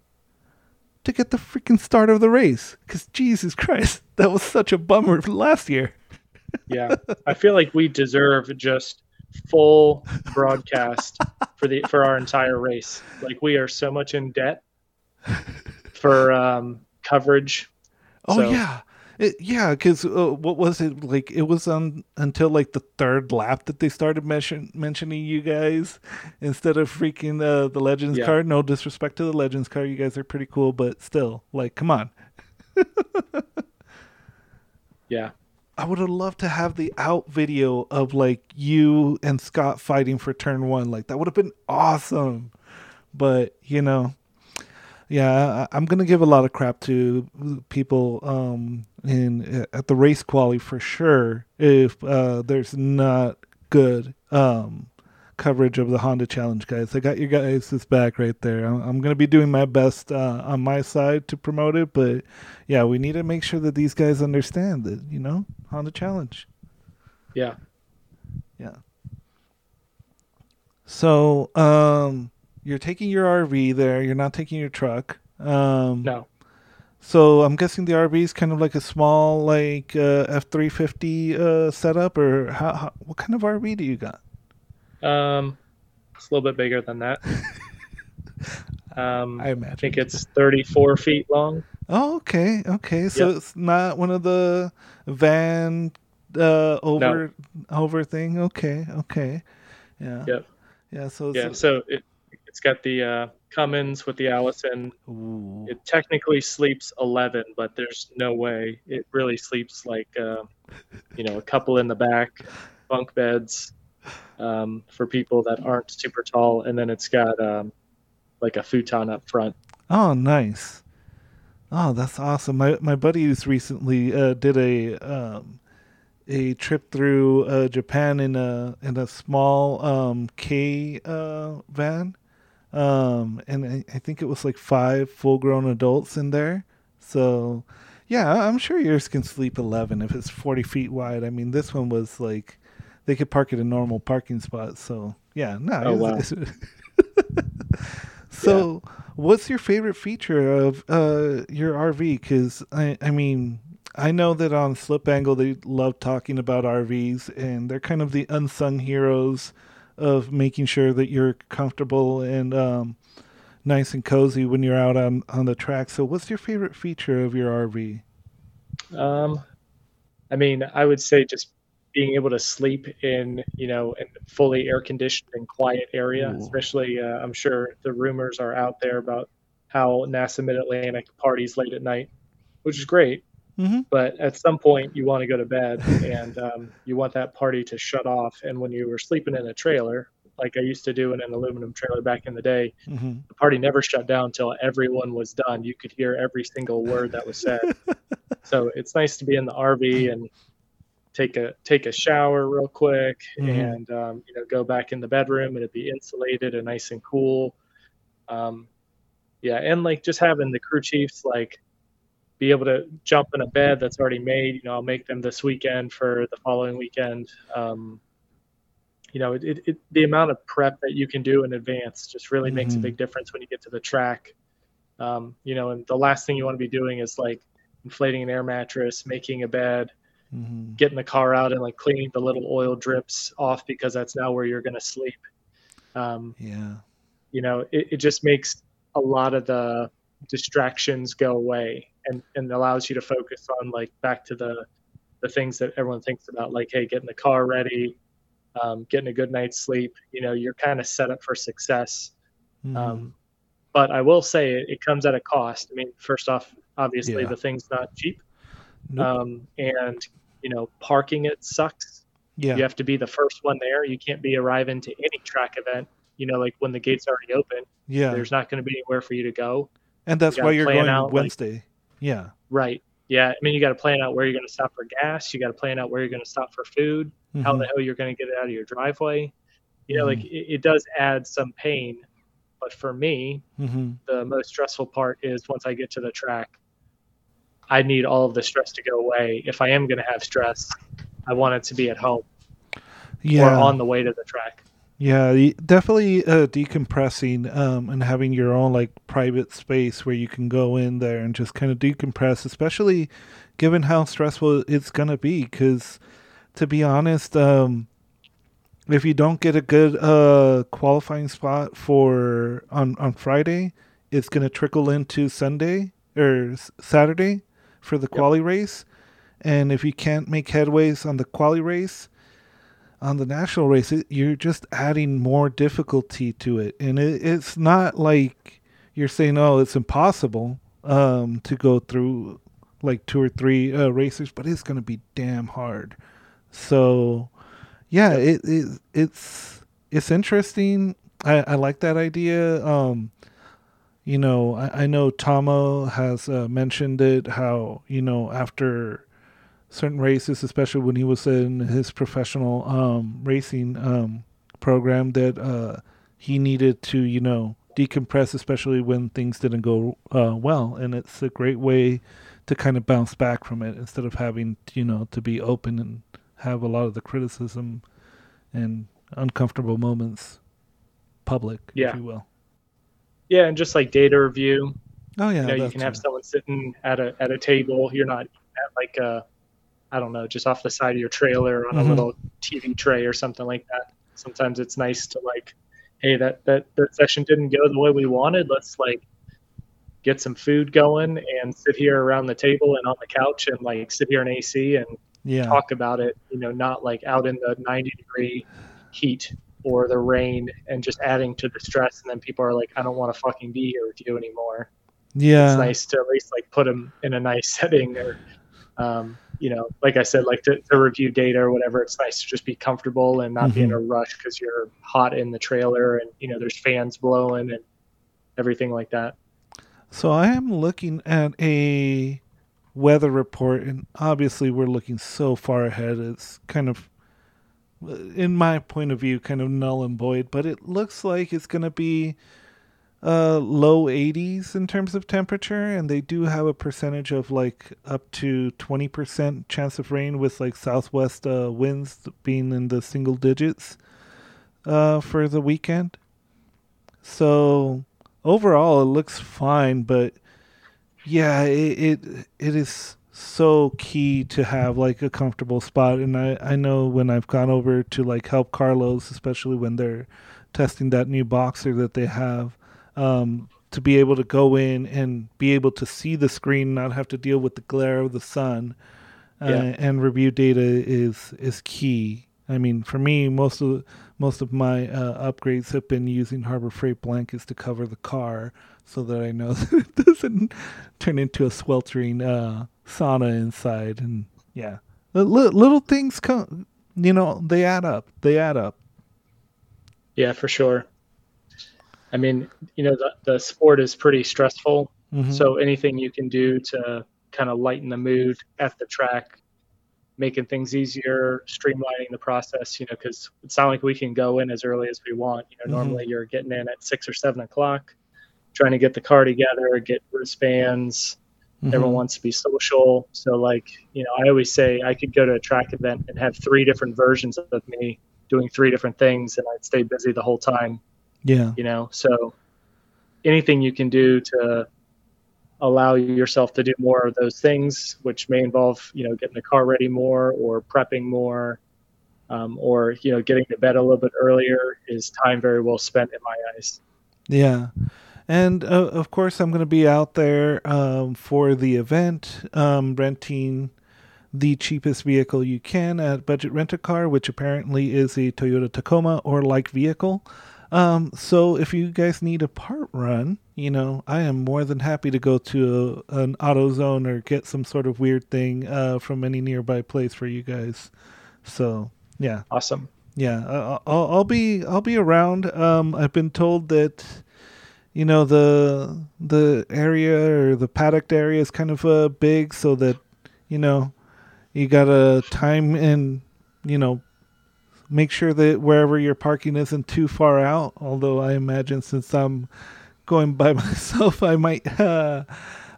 to get the freaking start of the race. Because Jesus Christ, that was such a bummer last year. yeah, I feel like we deserve just full broadcast for the for our entire race. Like we are so much in debt for um, coverage. Oh so. yeah. It, yeah, because uh, what was it like? It was on until like the third lap that they started mention, mentioning you guys instead of freaking uh, the Legends yeah. card. No disrespect to the Legends card, you guys are pretty cool, but still, like, come on. yeah, I would have loved to have the out video of like you and Scott fighting for turn one. Like that would have been awesome. But you know, yeah, I, am gonna give a lot of crap to people um, in at the race quality for sure. If uh, there's not good um, coverage of the Honda Challenge, guys. I got your guys' back right there. I'm, I'm going to be doing my best uh, on my side to promote it, but yeah, we need to make sure that these guys understand that, you know, Honda Challenge. Yeah. Yeah. So, um, you're taking your RV there. You're not taking your truck. Um, no. So I'm guessing the RV is kind of like a small, like uh, F350 uh, setup, or how, how, What kind of RV do you got? Um, it's a little bit bigger than that. Um, I imagine. I think it's 34 feet long. Oh, okay, okay. So yep. it's not one of the van uh, over no. over thing. Okay, okay. Yeah. Yep. Yeah. So yeah. So it it's got the uh, Cummins with the Allison. Ooh. It technically sleeps 11, but there's no way it really sleeps like uh, you know a couple in the back, bunk beds um, for people that aren't super tall, and then it's got um, like a futon up front. Oh, nice. Oh, that's awesome. My my buddies recently uh, did a um, a trip through uh, Japan in a in a small um, K uh, van, um, and I, I, think it was like five full grown adults in there. So, yeah, I'm sure yours can sleep eleven if it's forty feet wide. I mean, this one was like they could park it in normal parking spots. So yeah, no. Oh, wow. so, yeah. what's your favorite feature of uh, your RV? Because I, I mean, I know that on Slip Angle they love talking about RVs, and they're kind of the unsung heroes of making sure that you're comfortable and um, nice and cozy when you're out on on the track. So, what's your favorite feature of your RV? Um, I mean, I would say just being able to sleep in you know in fully air conditioned and quiet area Ooh. especially uh, i'm sure the rumors are out there about how nasa mid-atlantic parties late at night which is great mm-hmm. but at some point you want to go to bed and um, you want that party to shut off and when you were sleeping in a trailer like i used to do in an aluminum trailer back in the day mm-hmm. the party never shut down until everyone was done you could hear every single word that was said so it's nice to be in the rv and take a take a shower real quick mm-hmm. and um, you know go back in the bedroom and it'd be insulated and nice and cool um, yeah and like just having the crew chiefs like be able to jump in a bed that's already made you know i'll make them this weekend for the following weekend um, you know it, it, it, the amount of prep that you can do in advance just really mm-hmm. makes a mm-hmm. big difference when you get to the track um, you know and the last thing you want to be doing is like inflating an air mattress making a bed mm-hmm. getting the car out and like cleaning the little oil drips off because that's now where you're going to sleep. Um, yeah. You know, it, it just makes a lot of the distractions go away and, and allows you to focus on like back to the, the things that everyone thinks about, like, hey, getting the car ready, um, getting a good night's sleep. You know, you're kind of set up for success. Mm-hmm. Um, but I will say it, it, comes at a cost. I mean, first off, obviously yeah. the thing's not cheap. Nope. Um, and you know, parking it sucks. Yeah. You have to be the first one there. You can't be arriving to any track event. You know, like when the gates are already open. Yeah. There's not going to be anywhere for you to go. And that's you why you're going out, Wednesday. Like, yeah. Right. Yeah. I mean, you got to plan out where you're going to stop for gas. You got to plan out where you're going to stop for food. Mm-hmm. How the hell you're going to get it out of your driveway. You know, mm-hmm. like it, it, does add some pain. But for me, mm-hmm. the most stressful part is once I get to the track, I need all of the stress to go away. If I am going to have stress, I want it to be at home yeah. or on the way to the track. Yeah, definitely uh, decompressing um, and having your own like private space where you can go in there and just kind of decompress, especially given how stressful it's going to be. Because to be honest, um, if you don't get a good uh, qualifying spot for on on Friday, it's going to trickle into Sunday or Saturday, for the quali yep. race. And if you can't make headways on the quali race, on the national race, it, you're just adding more difficulty to it. And it, it's not like you're saying, oh, it's impossible um, to go through like two or three uh, races, but it's going to be damn hard. So, yeah, it, it it's it's interesting. I, I like that idea. Um, you know, I, I know Tomo has uh, mentioned it how, you know, after certain races, especially when he was in his professional um, racing um, program, that uh, he needed to, you know, decompress, especially when things didn't go uh, well. And it's a great way to kind of bounce back from it instead of having, you know, to be open and have a lot of the criticism and uncomfortable moments public, yeah. if you will. Yeah, and just like data review. Oh yeah, you, know, you can have someone sitting at a at a table. You're not at like a, I don't know, just off the side of your trailer on mm-hmm. a little TV tray or something like that. Sometimes it's nice to like, hey, that that that session didn't go the way we wanted. Let's like get some food going and sit here around the table and on the couch and like sit here in AC and yeah. talk about it. You know, not like out in the 90 degree heat or the rain and just adding to the stress and then people are like i don't want to fucking be here with you anymore yeah it's nice to at least like put them in a nice setting or um, you know like i said like to, to, review data or whatever it's nice to just be comfortable and not mm-hmm. be in a mm-hmm. rush because you're hot in the trailer and you know there's fans blowing and everything like that so i am looking at a weather report and obviously we're looking so far ahead it's kind of in my point of view, kind of null and void. But it looks like it's going to be uh, low 80s in terms of temperature, and they do have a percentage of like up to 20% chance of rain with like southwest uh, winds being in the single digits uh, for the weekend. So overall, it looks fine, but yeah, it it, it is so key to have like a comfortable spot and I, I know when I've gone over to like help Carlos, especially when they're testing that new boxer that they have, um, to be able to go in and be able to see the screen, not have to deal with the glare of the sun, uh, yeah. and review data is is key. I mean, for me, most of most of my uh, upgrades have been using Harbor Freight blankets to cover the car, so that I know that it doesn't turn into a sweltering uh, sauna inside. And yeah, little things come, you know, they add up. They add up. Yeah, for sure. I mean, you know, the, the sport is pretty stressful. Mm-hmm. So anything you can do to kind of lighten the mood at the track making things easier, streamlining the process. You know, because it's not like we can go in as early as we want. You know, mm-hmm. normally you're getting in at six or seven o'clock, trying to get the car together, get wristbands. Mm-hmm. Everyone wants to be social. So, like, you know, I always say I could go to a track event and have three different versions of me doing three different things, and I'd stay busy the whole time. Yeah. You know, so anything you can do to allow yourself to do more of those things, which may involve, you know, getting the car ready more or prepping more, um, or you know, getting to bed a little bit earlier, is time very well spent in my eyes. Yeah. And uh, of course, I'm going to be out there um, for the event, um, renting the cheapest vehicle you can at Budget Rent a Car, which apparently is a Toyota Tacoma or like vehicle. Um, so if you guys need a part run, you know, I am more than happy to go to a, an AutoZone or get some sort of weird thing uh, from any nearby place for you guys. So yeah, awesome. Yeah, I'll, I'll be I'll be around. Um, I've been told that you know the the area or the paddock area is kind of uh, big, so that you know you gotta time and you know make sure that wherever you're parking isn't too far out. Although I imagine since I'm going by myself, I might uh,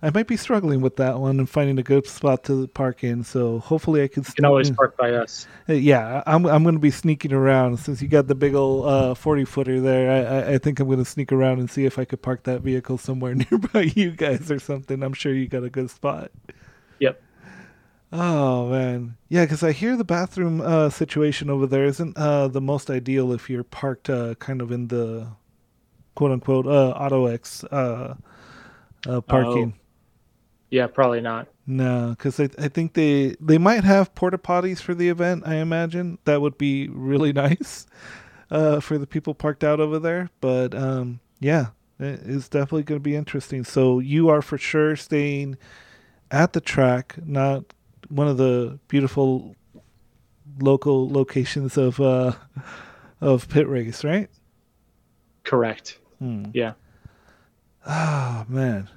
I might be struggling with that one and finding a good spot to park in. So hopefully I can. You can always park by us. Uh, yeah, I'm I'm going to be sneaking around since you got the big old uh, 40 footer there. I, I think I'm going to sneak around and see if I could park that vehicle somewhere nearby you guys or something. I'm sure you got a good spot. Yep. Oh man, yeah, because I hear the bathroom uh, situation over there isn't uh, the most ideal if you're parked uh, kind of in the quote unquote uh, AutoX uh, uh, parking. Oh. Yeah, probably not. No, because I, I think they they might have porta potties for the event. I imagine that would be really nice uh, for the people parked out over there. But um, yeah, it's definitely going to be interesting. So you are for sure staying at the track, not one of the beautiful local locations of uh, of Pitt Race, right? Correct. Hmm. Yeah. Oh man,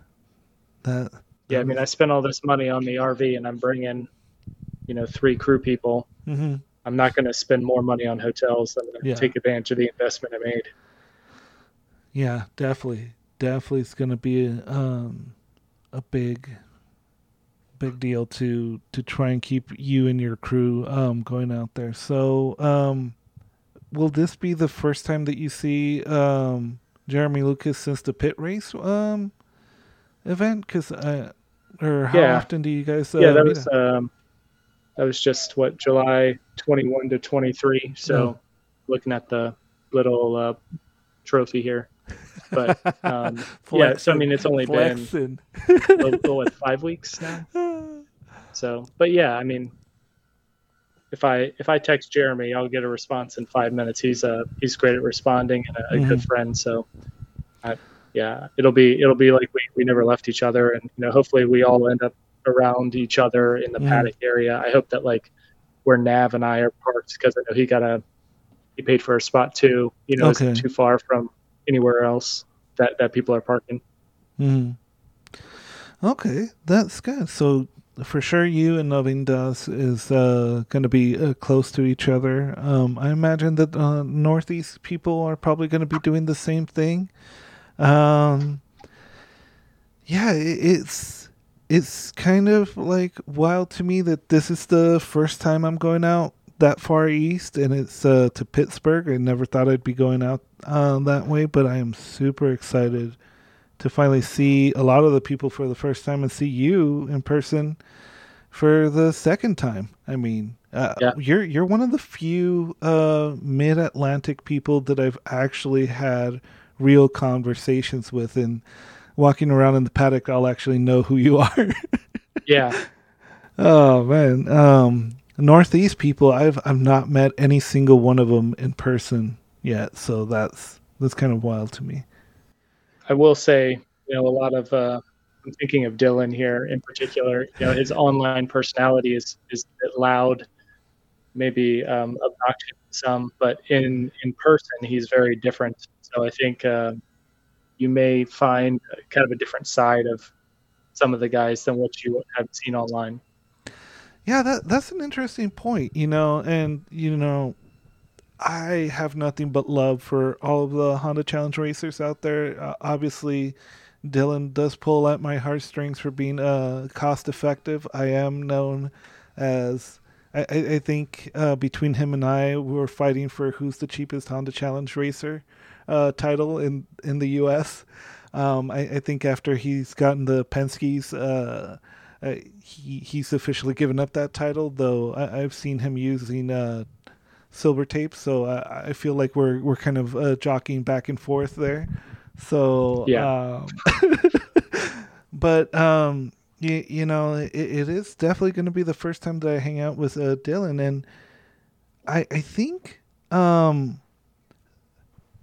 that. Yeah, I mean, I spent all this money on the RV, and I'm bringing, you know, three crew people. Mm-hmm. I'm not going to spend more money on hotels. I'm going to yeah. take advantage of the investment I made. Yeah, definitely, definitely, it's going to be a, um, a big big deal to to try and keep you and your crew um, going out there. So, um, will this be the first time that you see um, Jeremy Lucas since the Pitt Race um, event? Because uh, or how yeah. often do you guys? Uh, yeah, that was um, that was just what July twenty one to twenty three. So, oh. looking at the little uh, trophy here. But um, yeah, so I mean, it's only Flexing. been what, five weeks now. So, but yeah, I mean, if I if I text Jeremy, I'll get a response in five minutes. He's a uh, he's great at responding and a, a mm-hmm. good friend. So, I, yeah, it'll be it'll be like we, we never left each other, and you know, hopefully we all end up around each other in the mm-hmm. paddock area. I hope that like where Nav and I are parked because I know he got a he paid for a spot too. You know, okay. too far from anywhere else that that people are parking. Mm. Okay, that's good. So for sure, you and Novin Das is uh, going to be uh, close to each other. Um, I imagine that uh, Northeast people are probably going to be doing the same thing. Um, yeah, it, it's it's kind of like wild to me that this is the first time I'm going out that far east, and it's uh, to Pittsburgh. I never thought I'd be going out uh, that way, but I am super excited to finally see a lot of the people for the first time and see you in person for the second time. I mean, uh, yeah. you're you're one of the few uh, mid Atlantic people that I've actually had real conversations with, and walking around in the paddock, I'll actually know who you are. yeah. Oh man, um, Northeast people, I've I've not met any single one of them in person yet, so that's that's kind of wild to me. I will say, you know, a lot of uh, I'm thinking of Dylan here in particular. You know, his online personality is is loud, maybe um, obnoxious to some, but in in person he's very different. So I think uh, you may find kind of a different side of some of the guys than what you have seen online. Yeah, that that's an interesting point, you know, and you know, I have nothing but love for all of the Honda Challenge racers out there. Uh, obviously, Dylan does pull at my heartstrings for being uh, cost effective. I am known as I, I think uh, between him and I, we were fighting for who's the cheapest Honda Challenge racer uh, title in in the U.S. Um, I, I, think after he's gotten the Penske's, uh, he he's officially given up that title. Though I, have seen him using uh, silver tape, so I, I, feel like we're we're kind of uh, jockeying back and forth there. So yeah, um, but um, you, you know, it, it is definitely going to be the first time that I hang out with uh, Dylan, and I I think um,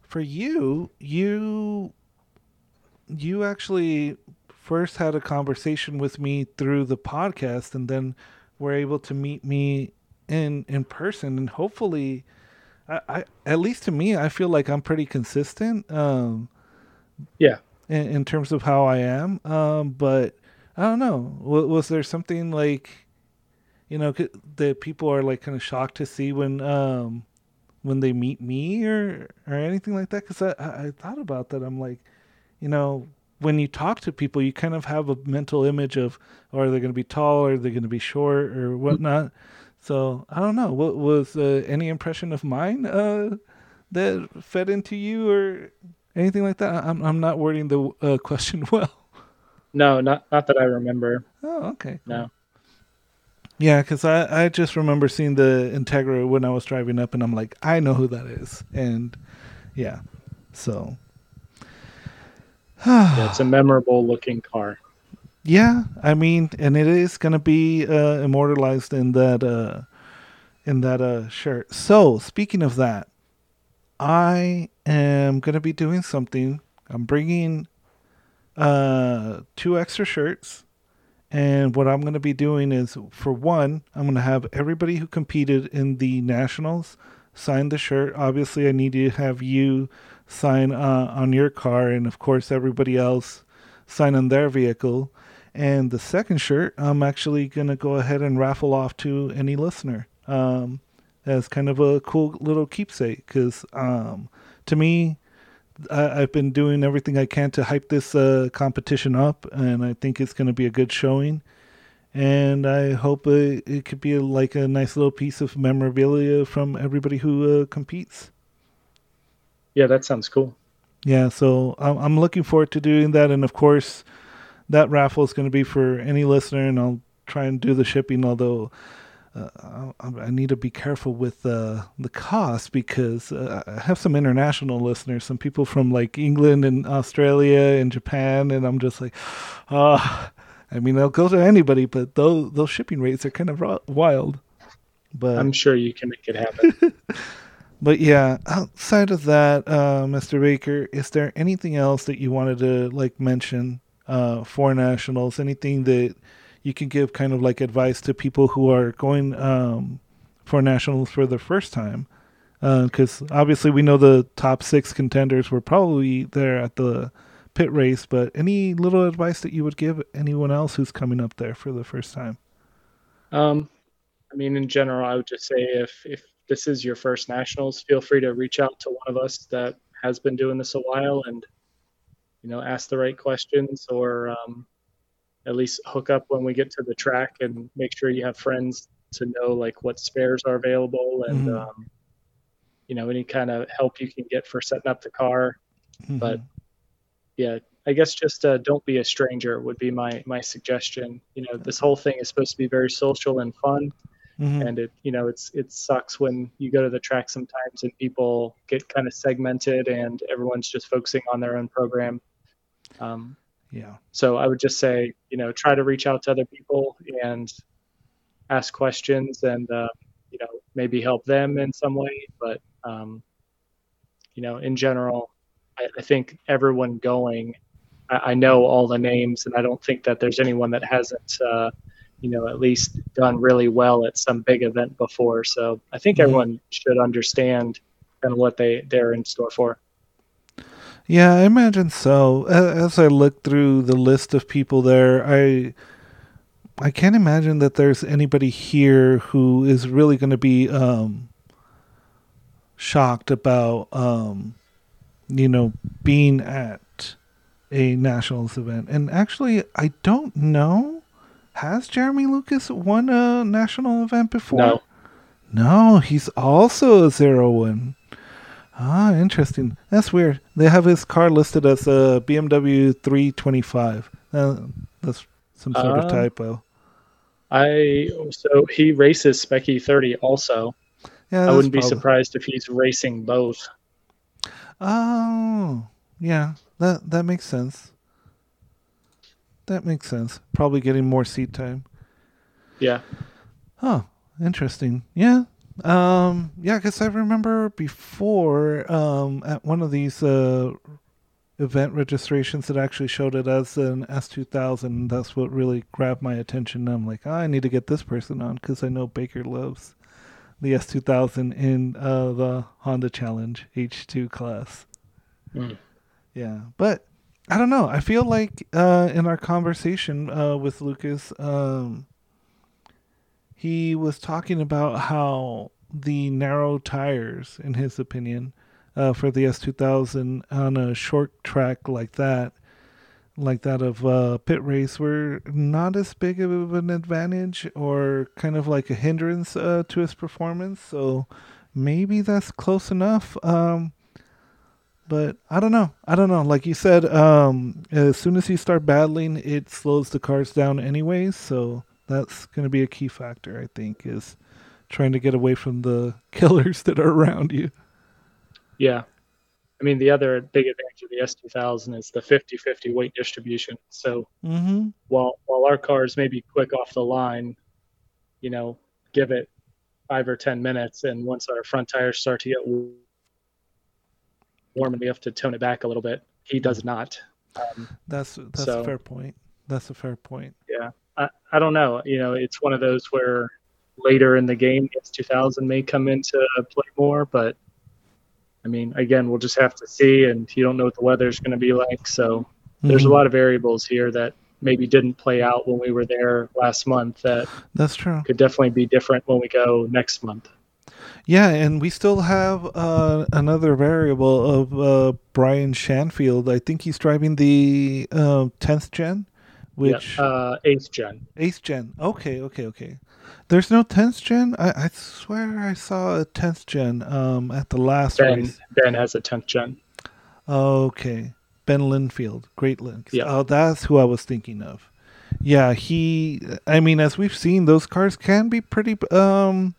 for you, you you actually first had a conversation with me through the podcast, and then were able to meet me in in person, and hopefully. I, I, at least to me, I feel like I'm pretty consistent. Um, yeah. In, in, terms of how I am, um, but I don't know. Was, was there something like, you know, that people are like kind of shocked to see when um when they meet me or or anything like that? Because I, I thought about that. I'm like, you know, when you talk to people, you kind of have a mental image of, oh, are they going to be tall? Are they going to be short or whatnot? So I don't know. What was uh, any impression of mine uh, that fed into you or anything like that? I'm I'm not wording the uh, question well. No, not not that I remember. Oh, okay. No. Yeah, because I, I just remember seeing the Integra when I was driving up, and I'm like, I know who that is, and yeah, so. yeah, it's a memorable looking car. Yeah, I mean, and it is going to be uh, immortalized in that uh, in that uh, shirt. So, speaking of that, I am going to be doing something. I'm bringing uh, two extra shirts. And what I'm going to be doing is, for one, I'm going to have everybody who competed in the nationals sign the shirt. Obviously, I need to have you sign uh, on your car, and of course, everybody else sign on their vehicle. And the second shirt, I'm actually going to go ahead and raffle off to any listener um, as kind of a cool little keepsake. Because um, to me, I, have been doing everything I can to hype this uh, competition up, and I think it's going to be a good showing. And I hope it, it could be like a nice little piece of memorabilia from everybody who uh, competes. Yeah, that sounds cool. Yeah, so I'm, I'm looking forward to doing that, and of course, that raffle is going to be for any listener, and I'll try and do the shipping. Although uh, I need to be careful with uh, the cost because uh, I have some international listeners, some people from like England and Australia and Japan, and I'm just like, ah, I mean, I'll go to anybody, but those those shipping rates are kind of wild. But I'm sure you can make it happen. but yeah, outside of that, uh, Mr. Baker, is there anything else that you wanted to like mention uh, for nationals? Anything that you can give kind of like advice to people who are going um, for nationals for the first time because uh, obviously we know the top six contenders were probably there at the Pitt Race but any little advice that you would give anyone else who's coming up there for the first time um, i mean in general i would just say if if this is your first nationals feel free to reach out to one of us that has been doing this a while and you know ask the right questions or um, at least hook up when we get to the track and make sure you have friends to know like what spares are available and mm-hmm. um, you know any kind of help you can get for setting up the car mm-hmm. but yeah i guess just uh, don't be a stranger would be my my suggestion you know this whole thing is supposed to be very social and fun mm-hmm. and it you know it's it sucks when you go to the track sometimes and people get kind of segmented and everyone's just focusing on their own program um, yeah. So I would just say, you know, try to reach out to other people and ask questions and, uh, you know, maybe help them in some way. But, um, you know, in general, I, I think everyone going, I, I, know all the names, and I don't think that there's anyone that hasn't, uh, you know, at least done really well at some big event before. So I think mm-hmm. everyone should understand kind of what they they're in store for. Yeah, I imagine so. As I look through the list of people there, I I can't imagine that there's anybody here who is really going to be um, shocked about, um, you know, being at a nationals event. And actually, I don't know. Has Jeremy Lucas won a national event before? No. No, he's also a zero one. Ah, interesting. That's weird. They have his car listed as a BMW 325. Uh, that's some sort of um, typo. I so he races Spec E30 also. Yeah, I wouldn't be surprised if he's racing both. Oh, yeah, that that makes sense. That makes sense. Probably getting more seat time. Yeah. Oh, interesting. Yeah. Um, yeah, because I remember before um, at one of these uh, event registrations that actually showed it as an S2000. That's what really grabbed my attention. I'm like, oh, I need to get this person on because I know Baker loves the S2000 in uh, the Honda Challenge H2 class. Mm. Yeah, but I don't know. I feel like uh, in our conversation uh, with Lucas, um, he was talking about how the narrow tires, in his opinion, uh, for the S2000 on a short track like that, like that of uh, Pitt Race, were not as big of an advantage or kind of like a hindrance uh, to his performance. So maybe that's close enough. Um, but I don't know. I don't know. Like you said, um, as soon as you start battling, it slows the cars down anyways. So that's going to be a key factor, I think, is trying to get away from the killers that are around you. Yeah. I mean, the other big advantage of the S2000 is the 50-50 weight distribution. So mm-hmm. while while our cars may be quick off the line, you know, give it five or ten minutes, and once our front tires start to get warm enough to tone it back a little bit, he does not. Um, that's that's so, a fair point. That's a fair point. Yeah, I, I don't know. You know, it's one of those where later in the game, S2000 may come into play more, but I mean, again, we'll just have to see, and you don't know what the weather is going to be like. So mm-hmm. there's a mm-hmm. lot of variables here that maybe didn't play out when we were there last month. That that's true. Could definitely be different when we go next month. Yeah, and we still have uh, another variable of uh, Brian Shanfield. I think he's driving the uh, tenth uh, gen, which yeah, uh, eighth gen. Eighth gen. Okay, okay, okay. There's no 10th gen? I, I swear I saw a 10th gen um, at the last ben, race. Ben has a 10th gen. Okay. Ben Linfield. Great Links. Yeah. Oh, that's who I was thinking of. Yeah, he. I mean, as we've seen, those cars can be pretty, um,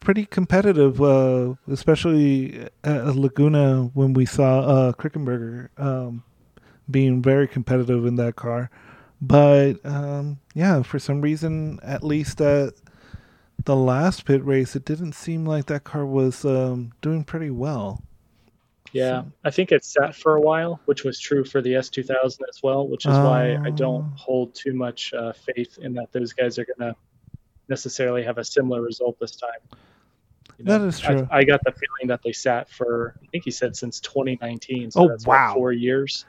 pretty competitive. Uh, especially at Laguna when we saw uh, Krickenberger um, being very competitive in that car. But um, yeah, for some reason, at least at the last Pitt Race, it didn't seem like that car was um, doing pretty well. Yeah, so. I think it sat for a while, which was true for the S2000 as well, which is why I don't oh. hold too much uh, faith in that those guys are going to necessarily have a similar result this time. You know, that is true. I, I, got the feeling that they sat for, I think he said since 2019. So oh, that's wow. four years.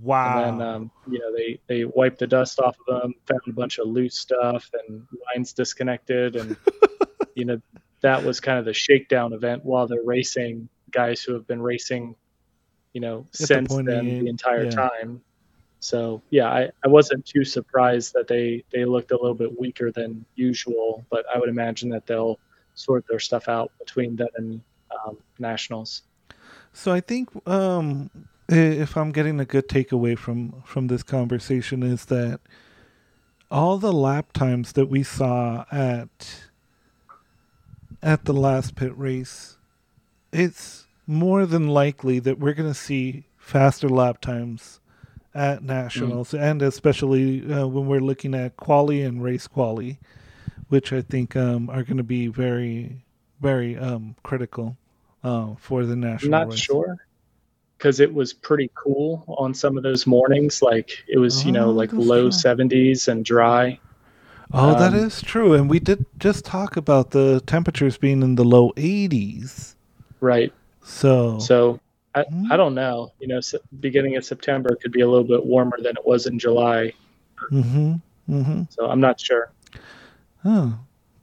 Wow. And then, um, you know, they, they wiped the dust off of them, found a bunch of loose stuff and lines disconnected. And, you know, that was kind of the shakedown event while they're racing guys who have been racing, you know, At since the then the entire yeah. time. So yeah, I, I wasn't too surprised that they, they looked a little bit weaker than usual, but I would imagine that they'll sort their stuff out between them and um, nationals. So I think um, if I'm getting a good takeaway from from this conversation is that all the lap times that we saw at at the last Pitt Race, it's more than likely that we're going to see faster lap times at nationals, mm. and especially uh, when we're looking at quali and race quali, which I think um, are going to be very, very um, critical uh, for the national. I'm not race. sure because it was pretty cool on some of those mornings. Like it was, oh, you know, oh, like low 70s and dry. Oh, um, that is true. And we did just talk about the temperatures being in the low 80s. Right. So, so I, mm-hmm. I don't know. You know, beginning of September could be a little bit warmer than it was in July. Mm-hmm. Mm-hmm. So I'm not sure. Oh,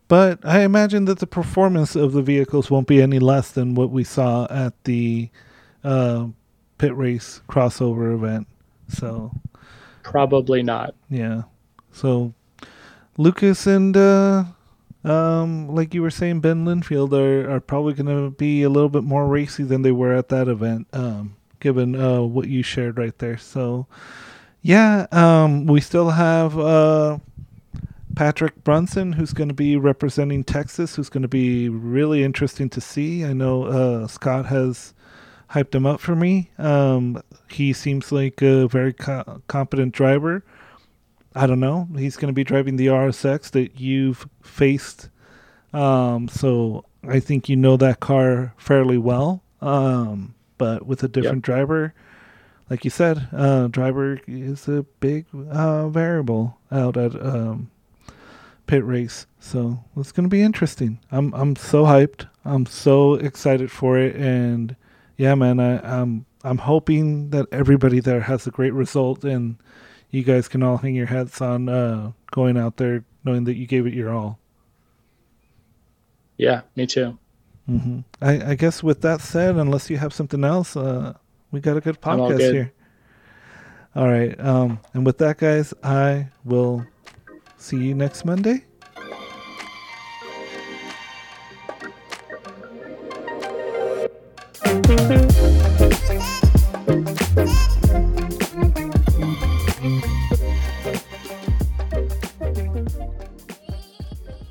but I imagine that the performance of the vehicles won't be any less than what we saw at the uh, Pitt Race crossover event. So probably not. Yeah. So Lucas and uh, um, like you were saying, Ben Linfield are, are probably going to be a little bit more racy than they were at that event, um, given uh, what you shared right there. So, yeah, um, we still have uh, Patrick Brunson, who's going to be representing Texas, who's going to be really interesting to see. I know uh, Scott has hyped him up for me. Um, he seems like a very co- competent driver. I don't know. He's going to be driving the RSX that you've faced. Um, so I think you know that car fairly well. Um, but with a different yep. driver, like you said, uh, driver is a big uh, variable out at um, Pitt Race. So it's going to be interesting. I'm I'm so hyped. I'm so excited for it, and yeah, man, I, I'm I'm hoping that everybody there has a great result and you guys can all hang your hats on uh, going out there knowing that you gave it your all. Yeah, me too. Mm-hmm. I, I, guess with that said, unless you have something else, uh, we got a good podcast good. here. All right. Um, and with that, guys, I will See you next Monday.